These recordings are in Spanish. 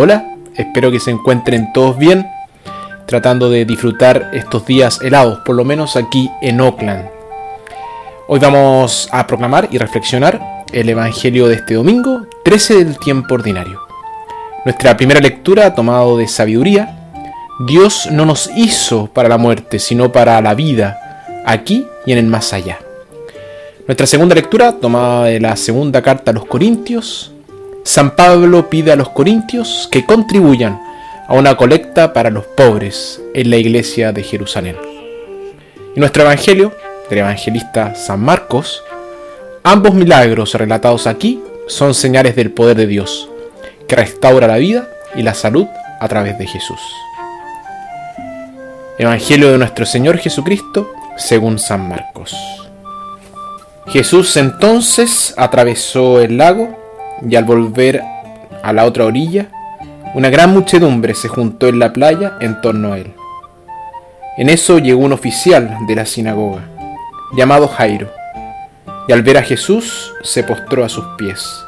Hola, espero que se encuentren todos bien, tratando de disfrutar estos días helados, por lo menos aquí en Oakland. Hoy vamos a proclamar y reflexionar el Evangelio de este domingo, 13 del tiempo ordinario. Nuestra primera lectura, tomado de sabiduría, Dios no nos hizo para la muerte, sino para la vida, aquí y en el más allá. Nuestra segunda lectura, tomada de la segunda carta a los Corintios, San Pablo pide a los corintios que contribuyan a una colecta para los pobres en la iglesia de Jerusalén. En nuestro Evangelio, del evangelista San Marcos, ambos milagros relatados aquí son señales del poder de Dios, que restaura la vida y la salud a través de Jesús. Evangelio de nuestro Señor Jesucristo según San Marcos. Jesús entonces atravesó el lago y al volver a la otra orilla, una gran muchedumbre se juntó en la playa en torno a él. En eso llegó un oficial de la sinagoga, llamado Jairo, y al ver a Jesús se postró a sus pies,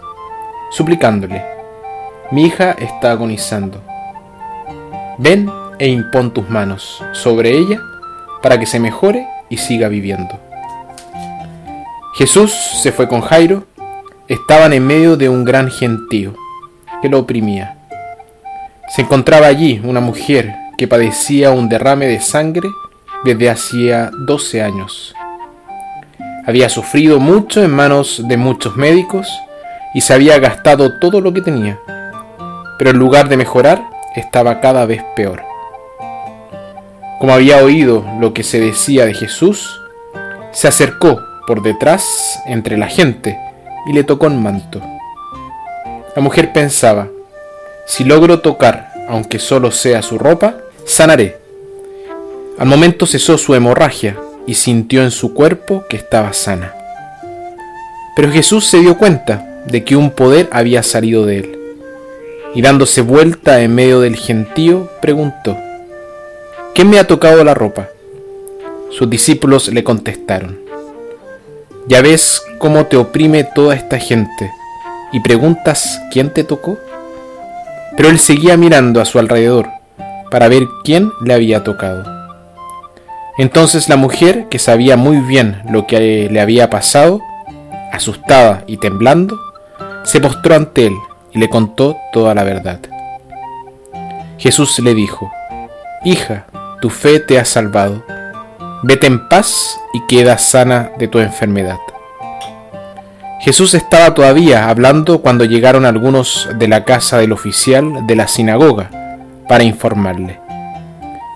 suplicándole, mi hija está agonizando. Ven e impón tus manos sobre ella para que se mejore y siga viviendo. Jesús se fue con Jairo estaban en medio de un gran gentío que lo oprimía. Se encontraba allí una mujer que padecía un derrame de sangre desde hacía 12 años. Había sufrido mucho en manos de muchos médicos y se había gastado todo lo que tenía, pero en lugar de mejorar estaba cada vez peor. Como había oído lo que se decía de Jesús, se acercó por detrás entre la gente y le tocó el manto. La mujer pensaba, si logro tocar, aunque solo sea su ropa, sanaré. Al momento cesó su hemorragia y sintió en su cuerpo que estaba sana. Pero Jesús se dio cuenta de que un poder había salido de él, y dándose vuelta en medio del gentío, preguntó, ¿Quién me ha tocado la ropa? Sus discípulos le contestaron, ya ves cómo te oprime toda esta gente y preguntas quién te tocó. Pero él seguía mirando a su alrededor para ver quién le había tocado. Entonces la mujer, que sabía muy bien lo que le había pasado, asustada y temblando, se postró ante él y le contó toda la verdad. Jesús le dijo, Hija, tu fe te ha salvado Vete en paz y queda sana de tu enfermedad. Jesús estaba todavía hablando cuando llegaron algunos de la casa del oficial de la sinagoga para informarle.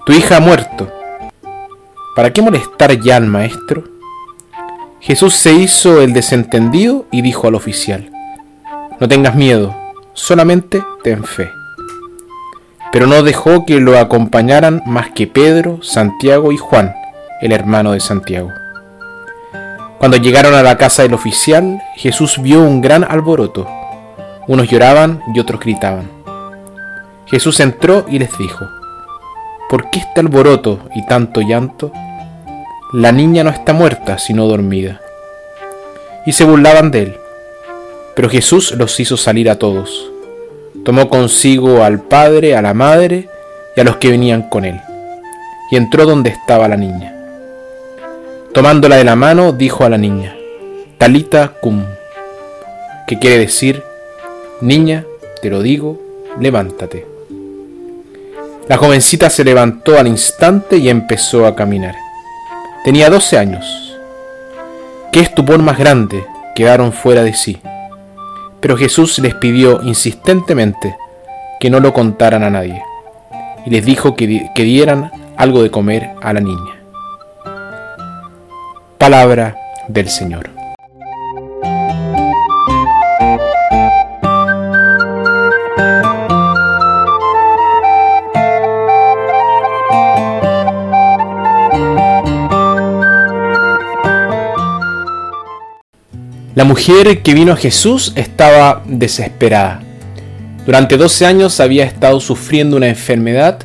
Tu hija ha muerto. ¿Para qué molestar ya al maestro? Jesús se hizo el desentendido y dijo al oficial, No tengas miedo, solamente ten fe. Pero no dejó que lo acompañaran más que Pedro, Santiago y Juan, el hermano de Santiago. Cuando llegaron a la casa del oficial, Jesús vio un gran alboroto. Unos lloraban y otros gritaban. Jesús entró y les dijo, ¿por qué este alboroto y tanto llanto? La niña no está muerta, sino dormida. Y se burlaban de él. Pero Jesús los hizo salir a todos. Tomó consigo al padre, a la madre y a los que venían con él. Y entró donde estaba la niña. Tomándola de la mano, dijo a la niña, Talita cum, que quiere decir, Niña, te lo digo, levántate. La jovencita se levantó al instante y empezó a caminar. Tenía 12 años. Qué estupor más grande, quedaron fuera de sí. Pero Jesús les pidió insistentemente que no lo contaran a nadie, y les dijo que, que dieran algo de comer a la niña. Palabra del Señor. La mujer que vino a Jesús estaba desesperada. Durante 12 años había estado sufriendo una enfermedad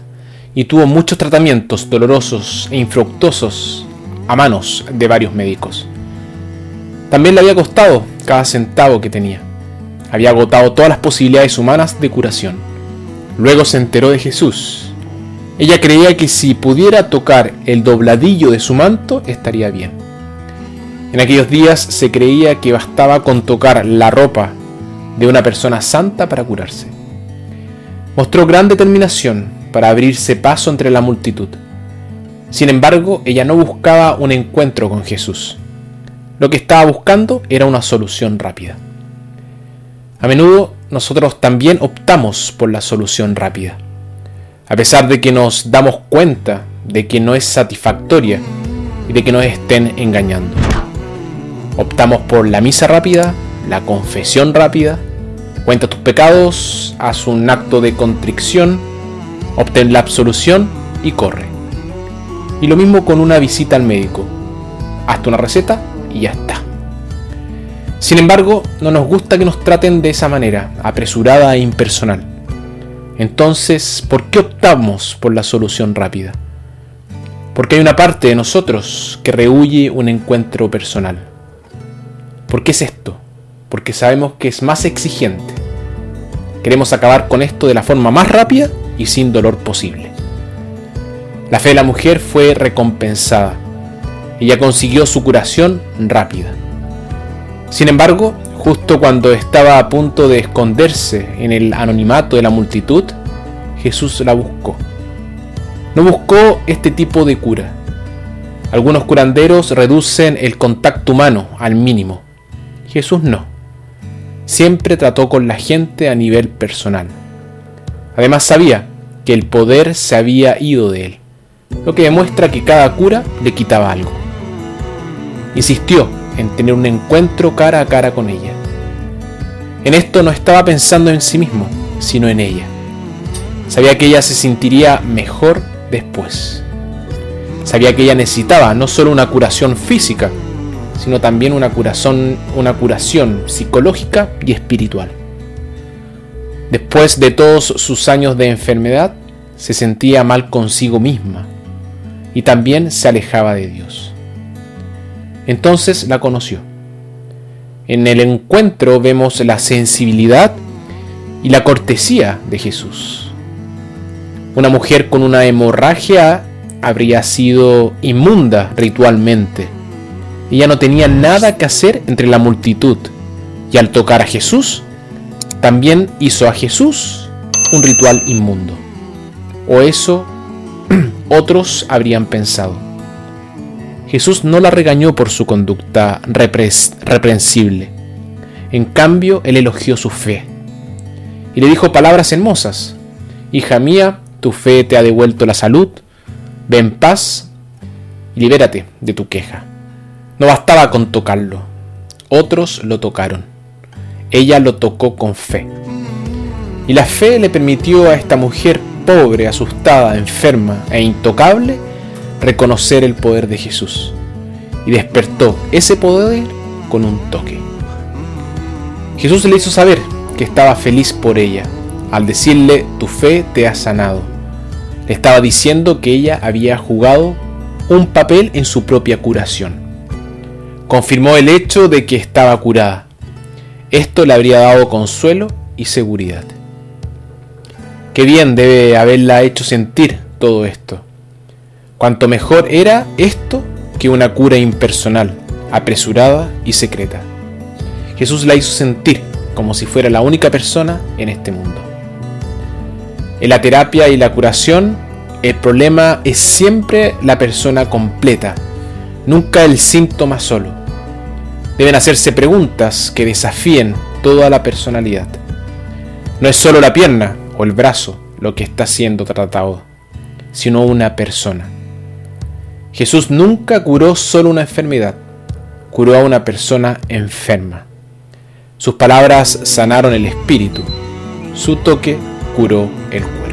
y tuvo muchos tratamientos dolorosos e infructuosos a manos de varios médicos. También le había costado cada centavo que tenía. Había agotado todas las posibilidades humanas de curación. Luego se enteró de Jesús. Ella creía que si pudiera tocar el dobladillo de su manto estaría bien. En aquellos días se creía que bastaba con tocar la ropa de una persona santa para curarse. Mostró gran determinación para abrirse paso entre la multitud. Sin embargo, ella no buscaba un encuentro con Jesús. Lo que estaba buscando era una solución rápida. A menudo nosotros también optamos por la solución rápida, a pesar de que nos damos cuenta de que no es satisfactoria y de que nos estén engañando. Optamos por la misa rápida, la confesión rápida, cuenta tus pecados, haz un acto de contrición, obtén la absolución y corre. Y lo mismo con una visita al médico. Hazte una receta y ya está. Sin embargo, no nos gusta que nos traten de esa manera, apresurada e impersonal. Entonces, ¿por qué optamos por la solución rápida? Porque hay una parte de nosotros que rehuye un encuentro personal. ¿Por qué es esto? Porque sabemos que es más exigente. Queremos acabar con esto de la forma más rápida y sin dolor posible. La fe de la mujer fue recompensada. Ella consiguió su curación rápida. Sin embargo, justo cuando estaba a punto de esconderse en el anonimato de la multitud, Jesús la buscó. No buscó este tipo de cura. Algunos curanderos reducen el contacto humano al mínimo Jesús no. Siempre trató con la gente a nivel personal. Además sabía que el poder se había ido de él, lo que demuestra que cada cura le quitaba algo. Insistió en tener un encuentro cara a cara con ella. En esto no estaba pensando en sí mismo, sino en ella. Sabía que ella se sentiría mejor después. Sabía que ella necesitaba no solo una curación física, sino también una curación, una curación psicológica y espiritual. Después de todos sus años de enfermedad, se sentía mal consigo misma y también se alejaba de Dios. Entonces la conoció. En el encuentro vemos la sensibilidad y la cortesía de Jesús. Una mujer con una hemorragia habría sido inmunda ritualmente ella no tenía nada que hacer entre la multitud. Y al tocar a Jesús, también hizo a Jesús un ritual inmundo. O eso otros habrían pensado. Jesús no la regañó por su conducta reprensible. En cambio, él elogió su fe. Y le dijo palabras hermosas. Hija mía, tu fe te ha devuelto la salud. Ve en paz y libérate de tu queja. No bastaba con tocarlo. Otros lo tocaron. Ella lo tocó con fe. Y la fe le permitió a esta mujer pobre, asustada, enferma e intocable reconocer el poder de Jesús. Y despertó ese poder con un toque. Jesús le hizo saber que estaba feliz por ella, al decirle, tu fe te ha sanado. Le estaba diciendo que ella había jugado un papel en su propia curación confirmó el hecho de que estaba curada. Esto le habría dado consuelo y seguridad. Qué bien debe haberla hecho sentir todo esto. Cuanto mejor era esto que una cura impersonal, apresurada y secreta. Jesús la hizo sentir como si fuera la única persona en este mundo. En la terapia y la curación, el problema es siempre la persona completa, nunca el síntoma solo. Deben hacerse preguntas que desafíen toda la personalidad. No es solo la pierna o el brazo lo que está siendo tratado, sino una persona. Jesús nunca curó solo una enfermedad, curó a una persona enferma. Sus palabras sanaron el espíritu, su toque curó el cuerpo.